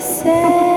said